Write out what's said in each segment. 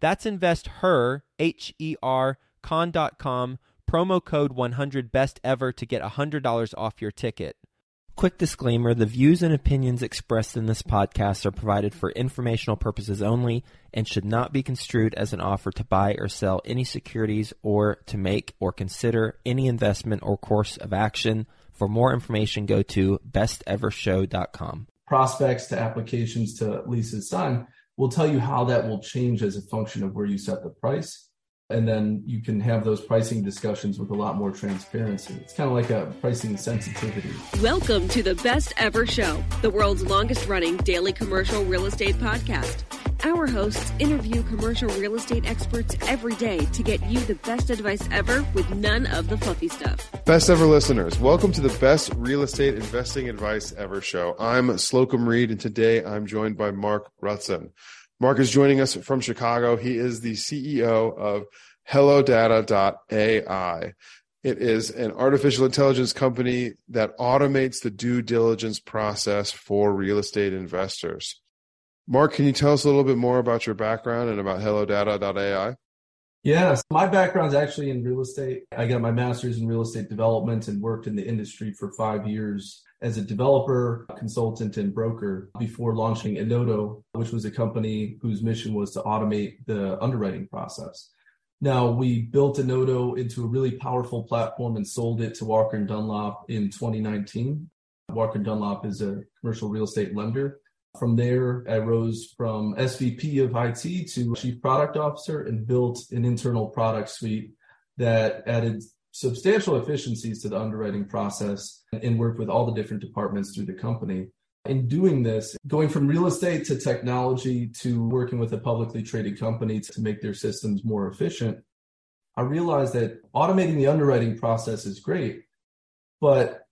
That's investher, H E R, con.com promo code 100 best ever to get $100 off your ticket. Quick disclaimer the views and opinions expressed in this podcast are provided for informational purposes only and should not be construed as an offer to buy or sell any securities or to make or consider any investment or course of action. For more information, go to bestevershow.com. Prospects to applications to Lisa's son will tell you how that will change as a function of where you set the price and then you can have those pricing discussions with a lot more transparency. It's kind of like a pricing sensitivity. Welcome to the Best Ever Show, the world's longest running daily commercial real estate podcast. Our hosts interview commercial real estate experts every day to get you the best advice ever with none of the fluffy stuff. Best ever listeners, welcome to the best real estate investing advice ever show. I'm Slocum Reed, and today I'm joined by Marc Rutzen. Marc is joining us from Chicago. He is the CEO of HelloData.ai. It is an artificial intelligence company that automates the due diligence process for real estate investors. Marc, can you tell us a little bit more about your background and about HelloData.ai? Yes, my background is actually in real estate. I got my master's in real estate development and worked in the industry for five years as a developer, consultant, and broker before launching Enodo, which was a company whose mission was to automate the underwriting process. Now, we built Enodo into a really powerful platform and sold it to Walker & Dunlop in 2019. Walker & Dunlop is a commercial real estate lender. From there, I rose from SVP of IT to Chief Product Officer and built an internal product suite that added substantial efficiencies to the underwriting process and work with all the different departments through the company. In doing this, going from real estate to technology to working with a publicly traded company to make their systems more efficient, I realized that automating the underwriting process is great, but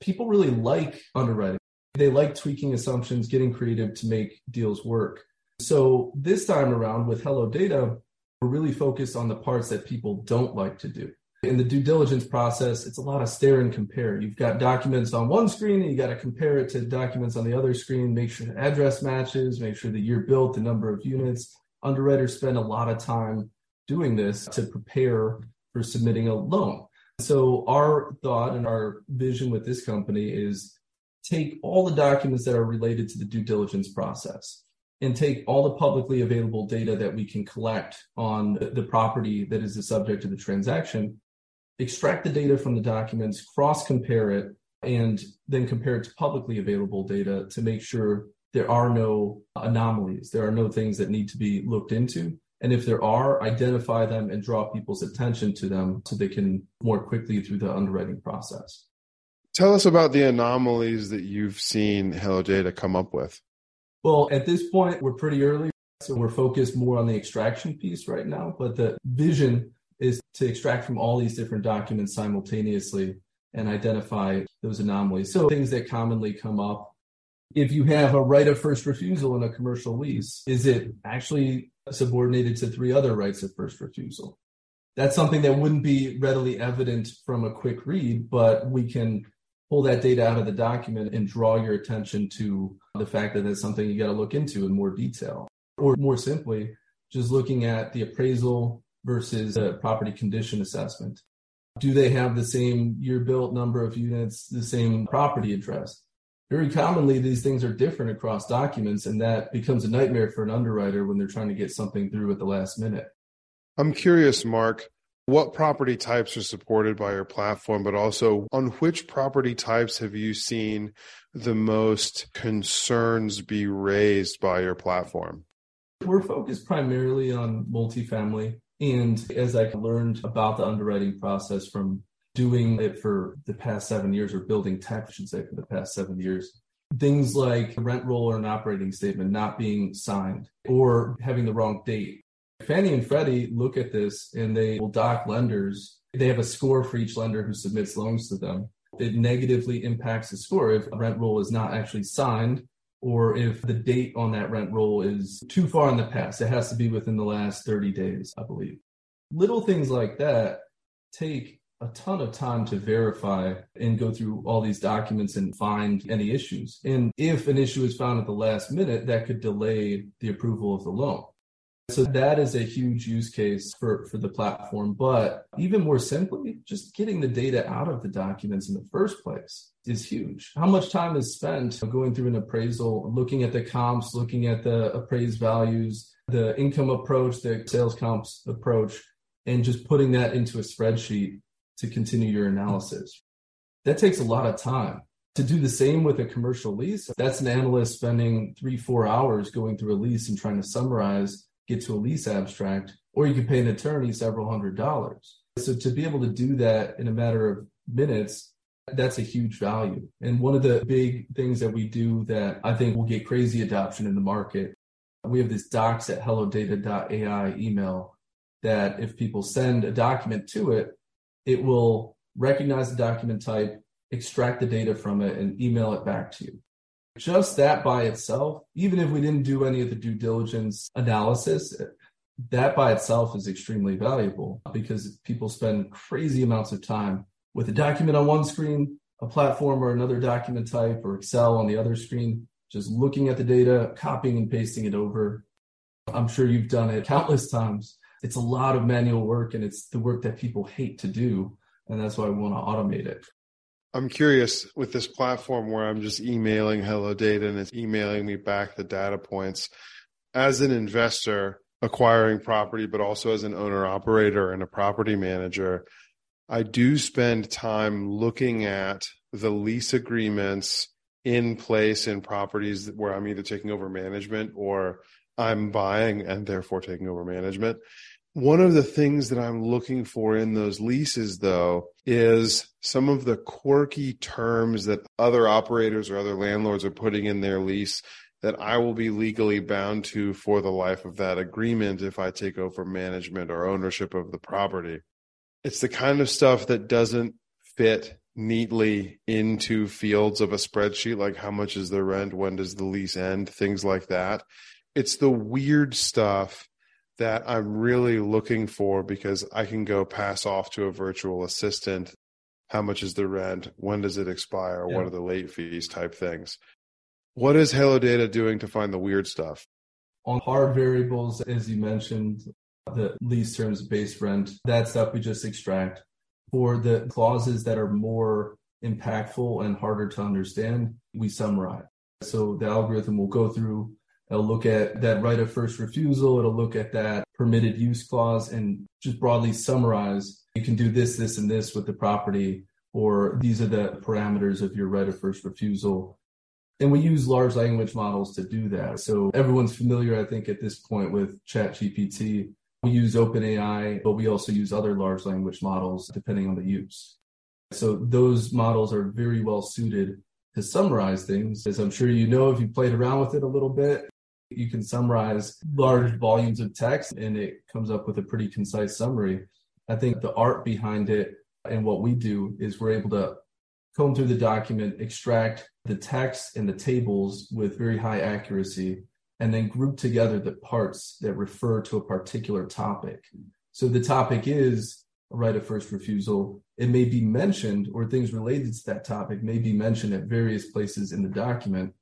people really like underwriting. They like tweaking assumptions, getting creative to make deals work. So this time around with Hello Data, we're really focused on the parts that people don't like to do. In the due diligence process, it's a lot of stare and compare. You've got documents on one screen and you got to compare it to documents on the other screen, make sure the address matches, make sure the year built, the number of units. Underwriters spend a lot of time doing this to prepare for submitting a loan. So our thought and our vision with this company is take all the documents that are related to the due diligence process and take all the publicly available data that we can collect on the property that is the subject of the transaction extract the data from the documents, cross compare it, and then compare it to publicly available data to make sure there are no anomalies. There are no things that need to be looked into. And if there are, identify them and draw people's attention to them so they can more quickly through the underwriting process. Tell us about the anomalies that you've seen Hello Data come up with. Well, at this point, we're pretty early. So we're focused more on the extraction piece right now. But the vision is to extract from all these different documents simultaneously and identify those anomalies. So things that commonly come up. If you have a right of first refusal in a commercial lease, is it actually subordinated to three other rights of first refusal? That's something that wouldn't be readily evident from a quick read, but we can pull that data out of the document and draw your attention to the fact that that's something you got to look into in more detail. Or more simply, just looking at the appraisal versus a property condition assessment? Do they have the same year built number of units, the same property address? Very commonly, these things are different across documents, and that becomes a nightmare for an underwriter when they're trying to get something through at the last minute. I'm curious, Marc, what property types are supported by your platform, but also on which property types have you seen the most concerns be raised by your platform? We're focused primarily on multifamily. And as I learned about the underwriting process from doing it for the past seven years, or building tech, I should say, for the past seven years, things like rent roll or an operating statement not being signed or having the wrong date Fannie and Freddie look at this and they will dock lenders. They have a score for each lender who submits loans to them. It negatively impacts the score if a rent roll is not actually signed or if the date on that rent roll is too far in the past. It has to be within the last 30 days, I believe. Little things like that take a ton of time to verify and go through all these documents and find any issues. And if an issue is found at the last minute, that could delay the approval of the loan. So that is a huge use case for, for the platform. But even more simply, just getting the data out of the documents in the first place is huge. How much time is spent going through an appraisal, looking at the comps, looking at the appraised values, the income approach, the sales comps approach, and just putting that into a spreadsheet to continue your analysis. That takes a lot of time. To do the same with a commercial lease, that's an analyst spending three, four hours going through a lease and trying to summarize get to a lease abstract, or you can pay an attorney several hundred dollars. So to be able to do that in a matter of minutes, that's a huge value. And one of the big things that we do that I think will get crazy adoption in the market, we have this docs at hellodata.ai email that if people send a document to it, it will recognize the document type, extract the data from it, and email it back to you just that by itself, even if we didn't do any of the due diligence analysis, that by itself is extremely valuable because people spend crazy amounts of time with a document on one screen, a platform or another document type, or Excel on the other screen, just looking at the data, copying and pasting it over. I'm sure you've done it countless times. It's a lot of manual work and it's the work that people hate to do. And that's why we want to automate it. I'm curious with this platform where I'm just emailing hello data and it's emailing me back the data points. As an investor acquiring property, but also as an owner operator and a property manager, I do spend time looking at the lease agreements in place in properties where I'm either taking over management or I'm buying and therefore taking over management. One of the things that I'm looking for in those leases, though, is some of the quirky terms that other operators or other landlords are putting in their lease that I will be legally bound to for the life of that agreement if I take over management or ownership of the property. It's the kind of stuff that doesn't fit neatly into fields of a spreadsheet, like how much is the rent, when does the lease end, things like that. It's the weird stuff that I'm really looking for because I can go pass off to a virtual assistant. How much is the rent? When does it expire? Yeah. What are the late fees type things? What is Hello Data doing to find the weird stuff? On hard variables, as you mentioned, the lease terms base rent, that stuff we just extract. For the clauses that are more impactful and harder to understand, we summarize. So the algorithm will go through It'll look at that right of first refusal. It'll look at that permitted use clause and just broadly summarize you can do this, this, and this with the property, or these are the parameters of your right of first refusal. And we use large language models to do that. So everyone's familiar, I think, at this point with ChatGPT. We use OpenAI, but we also use other large language models depending on the use. So those models are very well suited to summarize things. As I'm sure you know, if you played around with it a little bit, you can summarize large volumes of text and it comes up with a pretty concise summary. I think the art behind it and what we do is we're able to comb through the document, extract the text and the tables with very high accuracy, and then group together the parts that refer to a particular topic. So the topic is a right of first refusal. It may be mentioned, or things related to that topic may be mentioned at various places in the document.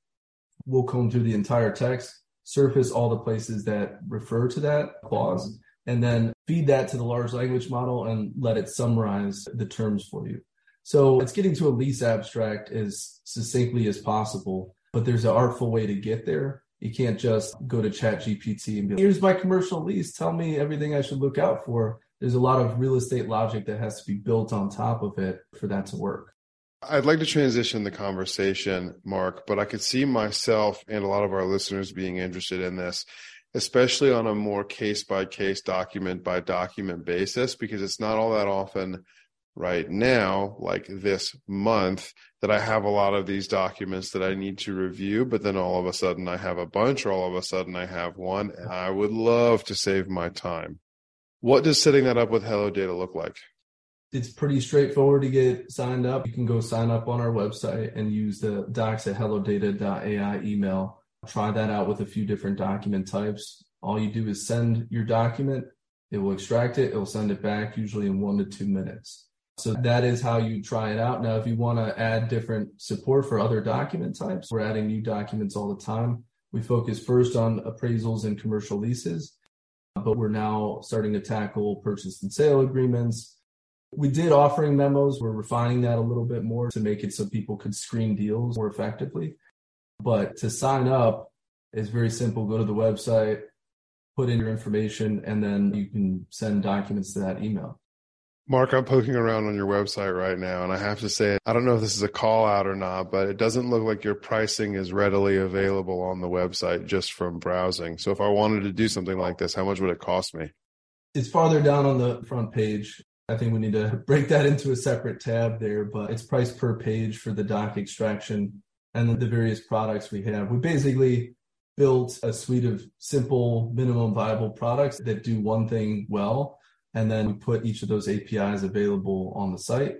We'll comb through the entire text, surface all the places that refer to that clause, and then feed that to the large language model and let it summarize the terms for you. So it's getting to a lease abstract as succinctly as possible, but there's an artful way to get there. You can't just go to Chat GPT and be like, here's my commercial lease. Tell me everything I should look out for. there's a lot of real estate logic that has to be built on top of it for that to work. I'd like to transition the conversation, Marc, but I could see myself and a lot of our listeners being interested in this, especially on a more case by case, document by document basis, because it's not all that often right now, like this month, that I have a lot of these documents that I need to review, but then all of a sudden I have a bunch, or all of a sudden I have one, and I would love to save my time. What does setting that up with Hello Data look like? It's pretty straightforward to get signed up. You can go sign up on our website and use the docs at hellodata.ai email. Try that out with a few different document types. All you do is send your document, it will extract it, it will send it back, usually in one to two minutes. So that is how you try it out. Now, if you want to add different support for other document types, we're adding new documents all the time. We focus first on appraisals and commercial leases, but we're now starting to tackle purchase and sale agreements, we did offering memos. We're refining that a little bit more to make it so people could screen deals more effectively. But to sign up is very simple. Go to the website, put in your information, and then you can send documents to that email. Marc, I'm poking around on your website right now, and I have to say, I don't know if this is a call out or not, but it doesn't look like your pricing is readily available on the website just from browsing. So if I wanted to do something like this, how much would it cost me? It's farther down on the front page. I think we need to break that into a separate tab there, but it's price per page for the doc extraction and the various products we have. We basically built a suite of simple minimum viable products that do one thing well. And then we put each of those APIs available on the site.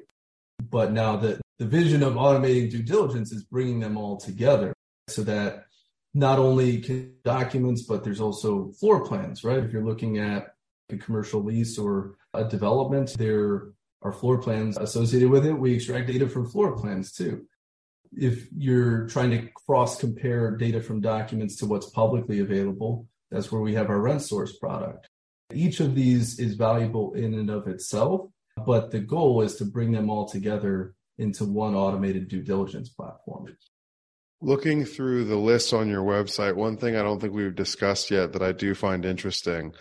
But now the, the vision of automating due diligence is bringing them all together so that not only can documents, but there's also floor plans, right? If you're looking at a commercial lease or a development, there are floor plans associated with it. We extract data from floor plans too. If you're trying to cross compare data from documents to what's publicly available, that's where we have our rent source product. Each of these is valuable in and of itself, but the goal is to bring them all together into one automated due diligence platform. Looking through the list on your website, one thing I don't think we've discussed yet that I do find interesting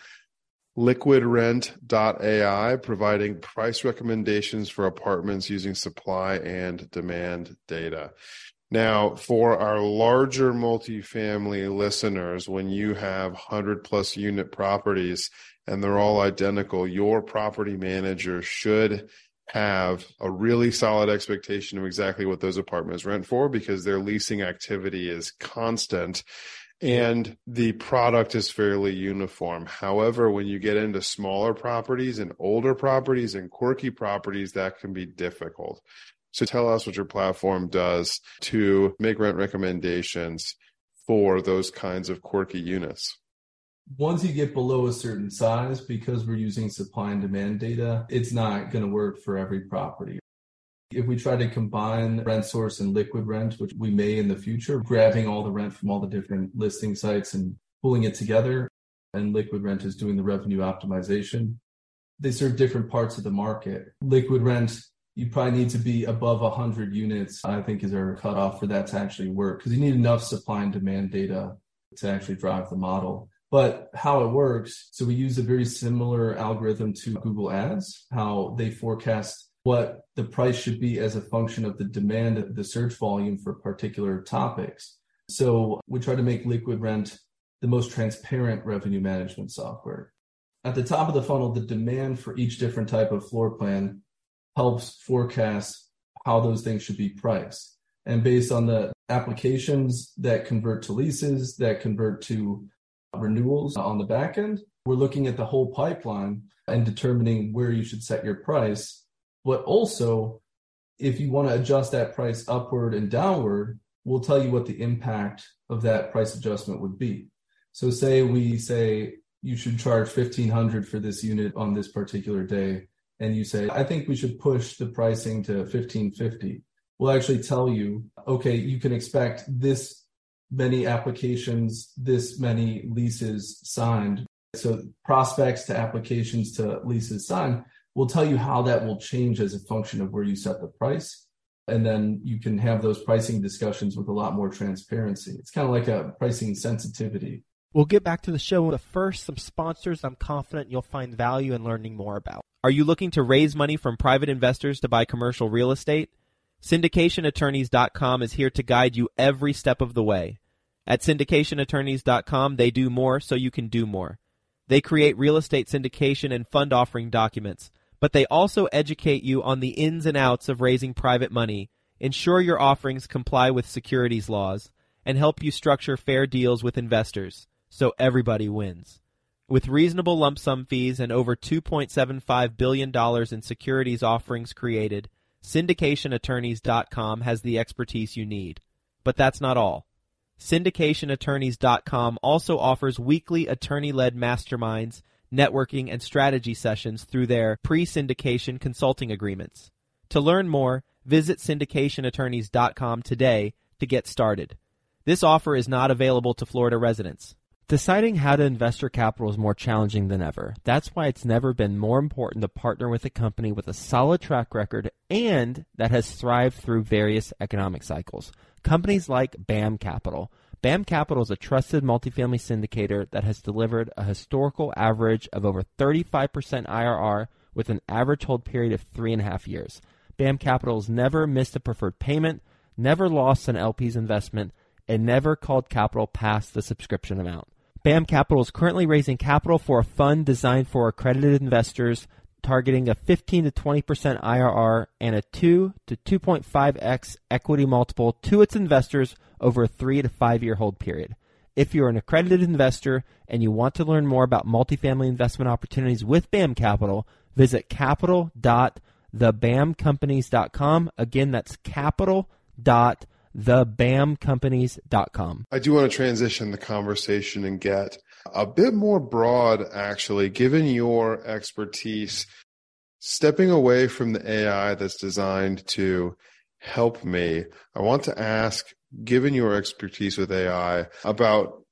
liquidrent.ai providing price recommendations for apartments using supply and demand data. Now, for our larger multifamily listeners, when you have 100 plus unit properties and they're all identical, your property manager should have a really solid expectation of exactly what those apartments rent for because their leasing activity is constant and the product is fairly uniform. However, when you get into smaller properties and older properties and quirky properties, that can be difficult. So tell us what your platform does to make rent recommendations for those kinds of quirky units. Once you get below a certain size, because we're using supply and demand data, it's not going to work for every property. If we try to combine rent source and liquid rent, which we may in the future, grabbing all the rent from all the different listing sites and pulling it together, and liquid rent is doing the revenue optimization. They serve different parts of the market. Liquid rent, you probably need to be above 100 units, I think is our cutoff for that to actually work because you need enough supply and demand data to actually drive the model. But how it works, so we use a very similar algorithm to Google Ads, how they forecast what the price should be as a function of the demand, the search volume for particular topics. So we try to make Liquid Rent the most transparent revenue management software. At the top of the funnel, the demand for each different type of floor plan helps forecast how those things should be priced. And based on the applications that convert to leases, that convert to renewals on the back end, we're looking at the whole pipeline and determining where you should set your price but also, if you want to adjust that price upward and downward, we'll tell you what the impact of that price adjustment would be. So say we say you should charge 1500 for this unit on this particular day and you say I think we should push the pricing to 1550. We'll actually tell you, okay, you can expect this many applications, this many leases signed. So prospects to applications to leases signed We'll tell you how that will change as a function of where you set the price. And then you can have those pricing discussions with a lot more transparency. It's kind of like a pricing sensitivity. We'll get back to the show, but first, some sponsors I'm confident you'll find value in learning more about. Are you looking to raise money from private investors to buy commercial real estate? SyndicationAttorneys.com is here to guide you every step of the way. At syndicationattorneys.com, they do more so you can do more. They create real estate syndication and fund offering documents, but they also educate you on the ins and outs of raising private money, ensure your offerings comply with securities laws, and help you structure fair deals with investors so everybody wins. With reasonable lump sum fees and over $2.75 billion in securities offerings created, syndicationattorneys.com has the expertise you need. But that's not all. Syndicationattorneys.com also offers weekly attorney led masterminds, networking, and strategy sessions through their pre syndication consulting agreements. To learn more, visit syndicationattorneys.com today to get started. This offer is not available to Florida residents. Deciding how to invest your capital is more challenging than ever. That's why it's never been more important to partner with a company with a solid track record and that has thrived through various economic cycles. Companies like BAM Capital. BAM Capital is a trusted multifamily syndicator that has delivered a historical average of over 35% IRR with an average hold period of three and a half years. BAM Capital has never missed a preferred payment, never lost an LP's investment, and never called capital past the subscription amount. BAM Capital is currently raising capital for a fund designed for accredited investors targeting a 15 to 20% IRR and a 2 to 2.5x equity multiple to its investors over a 3 to 5 year hold period. If you're an accredited investor and you want to learn more about multifamily investment opportunities with BAM Capital, visit capital.thebamcompanies.com. Again, that's capital.thebamcompanies.com thebamcompanies.com. I do want to transition the conversation and get a bit more broad, actually, given your expertise, stepping away from the AI that's designed to help me. I want to ask, given your expertise with AI, about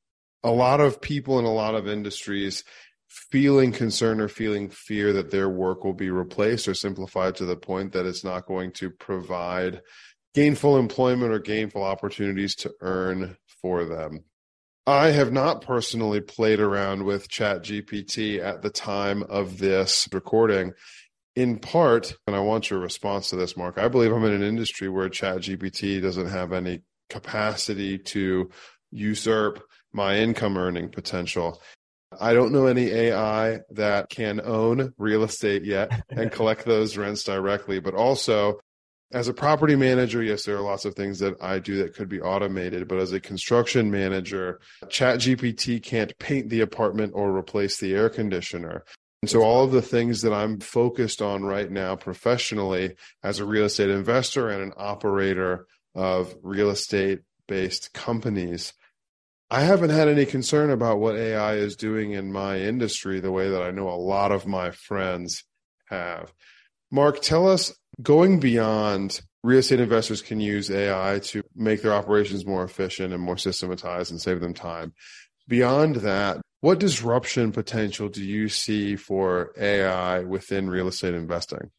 a lot of people in a lot of industries feeling concern or feeling fear that their work will be replaced or simplified to the point that it's not going to provide gainful employment or gainful opportunities to earn for them. I have not personally played around with Chat GPT at the time of this recording, in part, and I want your response to this, Marc. I believe I'm in an industry where Chat GPT doesn't have any capacity to usurp my income earning potential. I don't know any AI that can own real estate yet and collect those rents directly, but also as a property manager, yes, there are lots of things that I do that could be automated, but as a construction manager, Chat GPT can't paint the apartment or replace the air conditioner. And so all of the things that I'm focused on right now professionally as a real estate investor and an operator of real estate based companies, I haven't had any concern about what AI is doing in my industry the way that I know a lot of my friends have. Marc, tell us going beyond real estate investors can use AI to make their operations more efficient and more systematized and save them time. Beyond that, what disruption potential do you see for AI within real estate investing?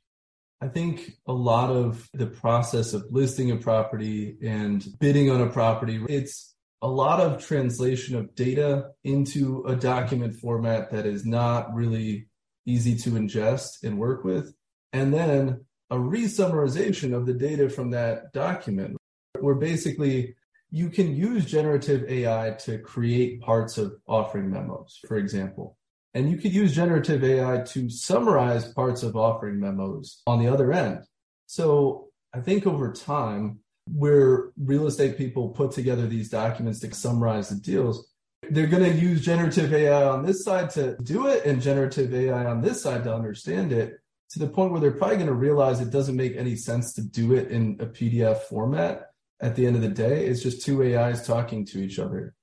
I think a lot of the process of listing a property and bidding on a property, it's a lot of translation of data into a document format that is not really easy to ingest and work with. And then a resummarization of the data from that document, where basically you can use generative AI to create parts of offering memos, for example. And you could use generative AI to summarize parts of offering memos on the other end. So I think over time, where real estate people put together these documents to summarize the deals, they're going to use generative AI on this side to do it and generative AI on this side to understand it to the point where they're probably going to realize it doesn't make any sense to do it in a PDF format at the end of the day. It's just two AIs talking to each other.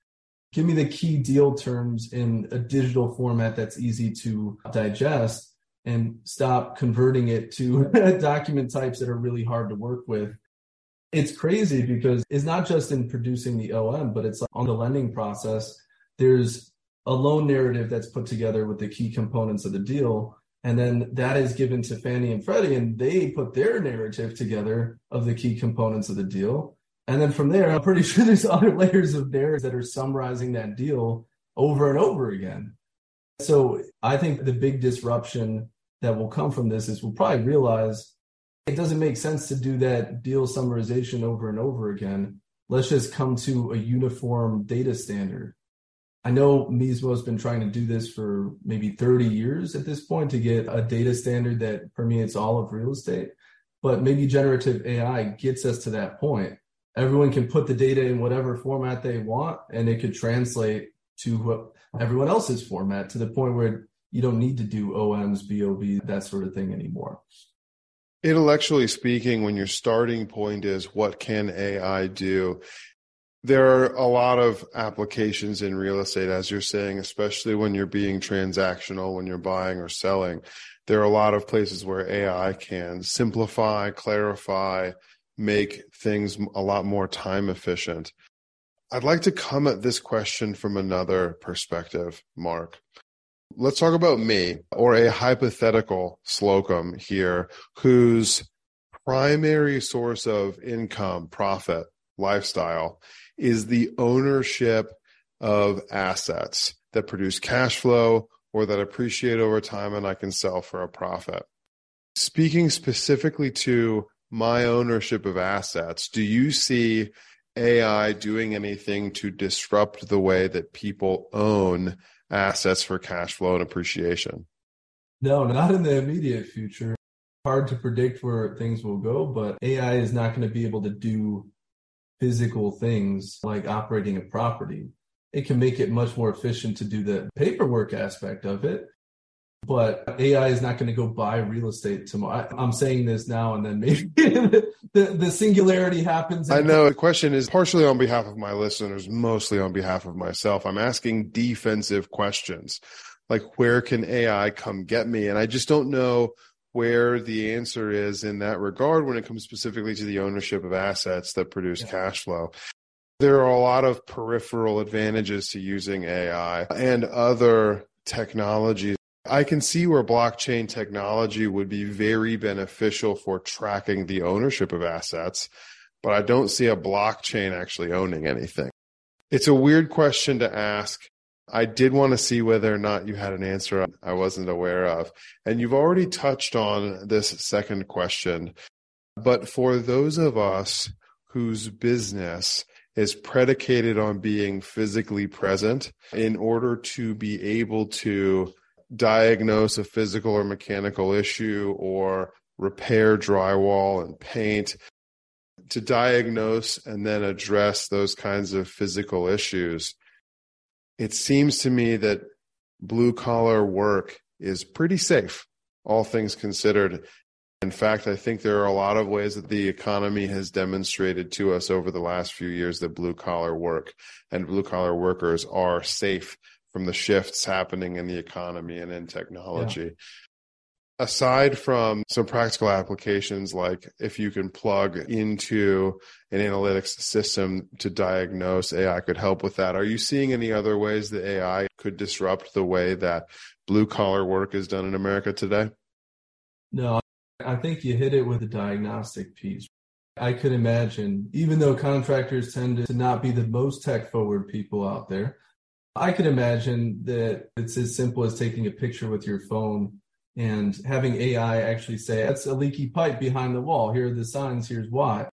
Give me the key deal terms in a digital format that's easy to digest and stop converting it to document types that are really hard to work with. It's crazy because it's not just in producing the OM, but it's on the lending process. There's a loan narrative that's put together with the key components of the deal and then that is given to Fannie and Freddie, and they put their narrative together of the key components of the deal. And then from there, I'm pretty sure there's other layers of narratives that are summarizing that deal over and over again. So I think the big disruption that will come from this is we'll probably realize it doesn't make sense to do that deal summarization over and over again. Let's just come to a uniform data standard. I know MISMO has been trying to do this for maybe 30 years at this point to get a data standard that permeates all of real estate. But maybe generative AI gets us to that point. Everyone can put the data in whatever format they want, and it could translate to everyone else's format to the point where you don't need to do OMs, BOV, that sort of thing anymore. Intellectually speaking, when your starting point is what can AI do, there are a lot of applications in real estate, as you're saying, especially when you're being transactional, when you're buying or selling. There are a lot of places where AI can simplify, clarify, make things a lot more time efficient. I'd like to come at this question from another perspective, Marc. Let's talk about me or a hypothetical Slocum here whose primary source of income, profit, lifestyle is the ownership of assets that produce cash flow or that appreciate over time and I can sell for a profit. Speaking specifically to my ownership of assets, do you see AI doing anything to disrupt the way that people own assets for cash flow and appreciation? No, not in the immediate future. Hard to predict where things will go, but AI is not going to be able to do physical things like operating a property. It can make it much more efficient to do the paperwork aspect of it. But AI is not going to go buy real estate tomorrow. I, am saying this now, and then maybe the, the singularity happens. I know the question is partially on behalf of my listeners, mostly on behalf of myself. I'm asking defensive questions like, where can AI come get me? And I just don't know where the answer is in that regard when it comes specifically to the ownership of assets that produce yeah. cash flow. There are a lot of peripheral advantages to using AI and other technologies. I can see where blockchain technology would be very beneficial for tracking the ownership of assets, but I don't see a blockchain actually owning anything. It's a weird question to ask I did want to see whether or not you had an answer I wasn't aware of. And you've already touched on this second question. But for those of us whose business is predicated on being physically present in order to be able to diagnose a physical or mechanical issue or repair drywall and paint, to diagnose and then address those kinds of physical issues it seems to me that blue collar work is pretty safe, all things considered. In fact, I think there are a lot of ways that the economy has demonstrated to us over the last few years that blue collar work and blue collar workers are safe from the shifts happening in the economy and in technology. Yeah aside from some practical applications like if you can plug into an analytics system to diagnose ai could help with that are you seeing any other ways that ai could disrupt the way that blue collar work is done in america today? No i think you hit it with the diagnostic piece. I could imagine even though contractors tend to not be the most tech forward people out there i could imagine that it's as simple as taking a picture with your phone and having AI actually say, that's a leaky pipe behind the wall. Here are the signs. Here's why.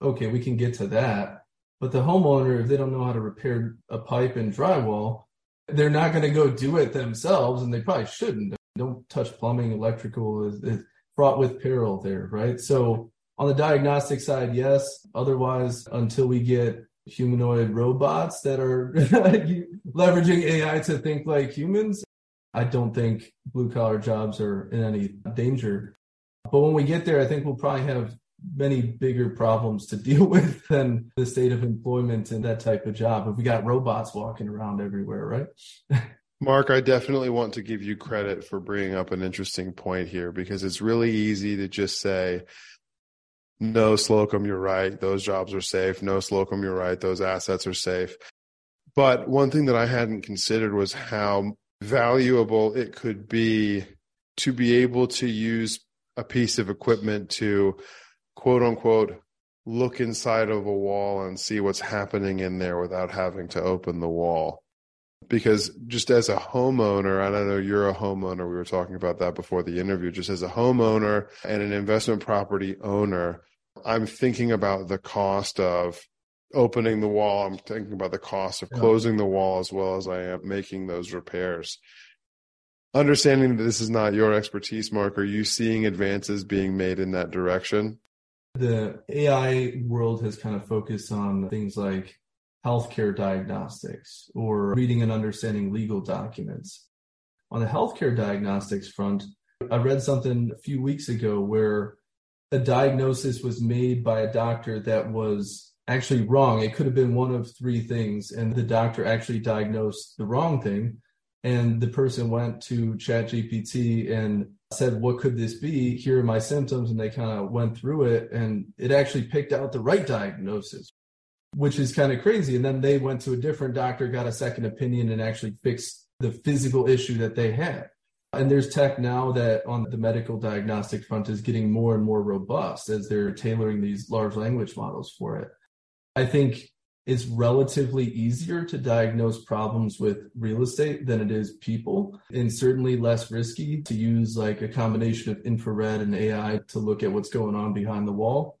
Okay, we can get to that. But the homeowner, if they don't know how to repair a pipe and drywall, they're not going to go do it themselves, and they probably shouldn't. Don't touch plumbing, electrical is, is fraught with peril there, right? So on the diagnostic side, yes. Otherwise, until we get humanoid robots that are leveraging AI to think like humans, I don't think blue collar jobs are in any danger. But when we get there, I think we'll probably have many bigger problems to deal with than the state of employment and that type of job. If we got robots walking around everywhere, right? Marc, I definitely want to give you credit for bringing up an interesting point here because it's really easy to just say, no, Slocum, you're right. Those jobs are safe. No, Slocum, you're right. Those assets are safe. But one thing that I hadn't considered was how valuable it could be to be able to use a piece of equipment to quote unquote look inside of a wall and see what's happening in there without having to open the wall. Because just as a homeowner, and I know you're a homeowner, we were talking about that before the interview, just as a homeowner and an investment property owner, I'm thinking about the cost of opening the wall. I'm thinking about the cost of closing the wall as well as I am making those repairs. Understanding that this is not your expertise, Marc, are you seeing advances being made in that direction? The AI world has kind of focused on things like healthcare diagnostics or reading and understanding legal documents. On the healthcare diagnostics front, I read something a few weeks ago where a diagnosis was made by a doctor that was actually wrong. It could have been one of three things, and the doctor actually diagnosed the wrong thing. And the person went to ChatGPT and said, What could this be? Here are my symptoms. And they kind of went through it, and it actually picked out the right diagnosis, which is kind of crazy. And then they went to a different doctor, got a second opinion, and actually fixed the physical issue that they had. And there's tech now that on the medical diagnostic front is getting more and more robust as they're tailoring these large language models for it. I think it's relatively easier to diagnose problems with real estate than it is people, and certainly less risky to use like a combination of infrared and AI to look at what's going on behind the wall.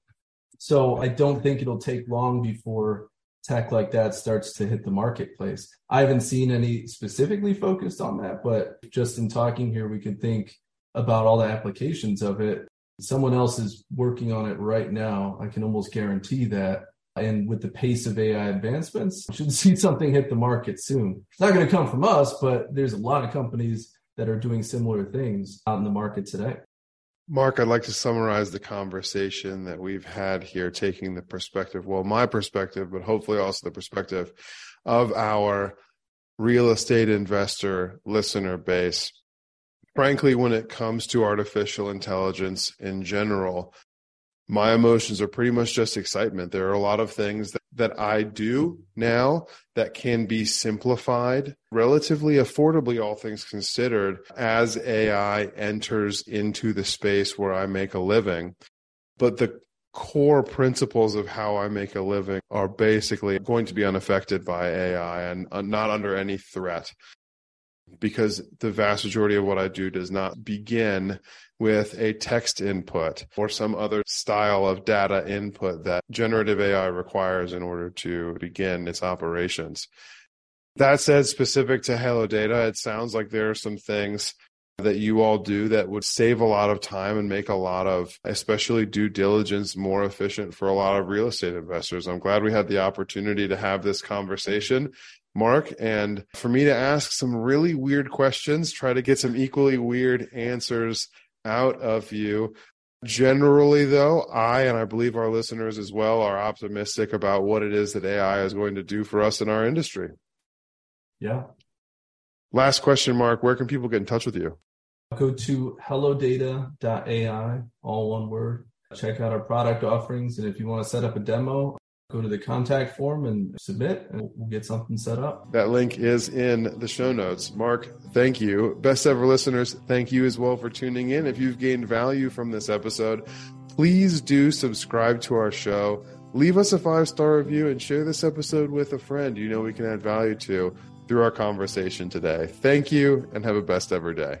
So I don't think it'll take long before tech like that starts to hit the marketplace. I haven't seen any specifically focused on that, but just in talking here, we can think about all the applications of it. Someone else is working on it right now. I can almost guarantee that. And with the pace of AI advancements, should see something hit the market soon. It's not going to come from us, but there's a lot of companies that are doing similar things out in the market today. Marc, I'd like to summarize the conversation that we've had here, taking the perspective, well, my perspective, but hopefully also the perspective of our real estate investor listener base. Frankly, when it comes to artificial intelligence in general, my emotions are pretty much just excitement. There are a lot of things that, that I do now that can be simplified relatively affordably, all things considered, as AI enters into the space where I make a living. But the core principles of how I make a living are basically going to be unaffected by AI and uh, not under any threat because the vast majority of what I do does not begin with a text input or some other style of data input that generative AI requires in order to begin its operations. That said, specific to Hello Data, it sounds like there are some things that you all do that would save a lot of time and make a lot of, especially due diligence, more efficient for a lot of real estate investors. I'm glad we had the opportunity to have this conversation. Marc, and for me to ask some really weird questions, try to get some equally weird answers out of you. Generally, though, I and I believe our listeners as well are optimistic about what it is that AI is going to do for us in our industry. Yeah. Last question, Marc. Where can people get in touch with you? Go to hellodata.ai, all one word. Check out our product offerings. And if you want to set up a demo, go to the contact form and submit, and we'll get something set up. That link is in the show notes. Marc, thank you. Best ever listeners, thank you as well for tuning in. If you've gained value from this episode, please do subscribe to our show. Leave us a five star review and share this episode with a friend you know we can add value to through our conversation today. Thank you and have a best ever day.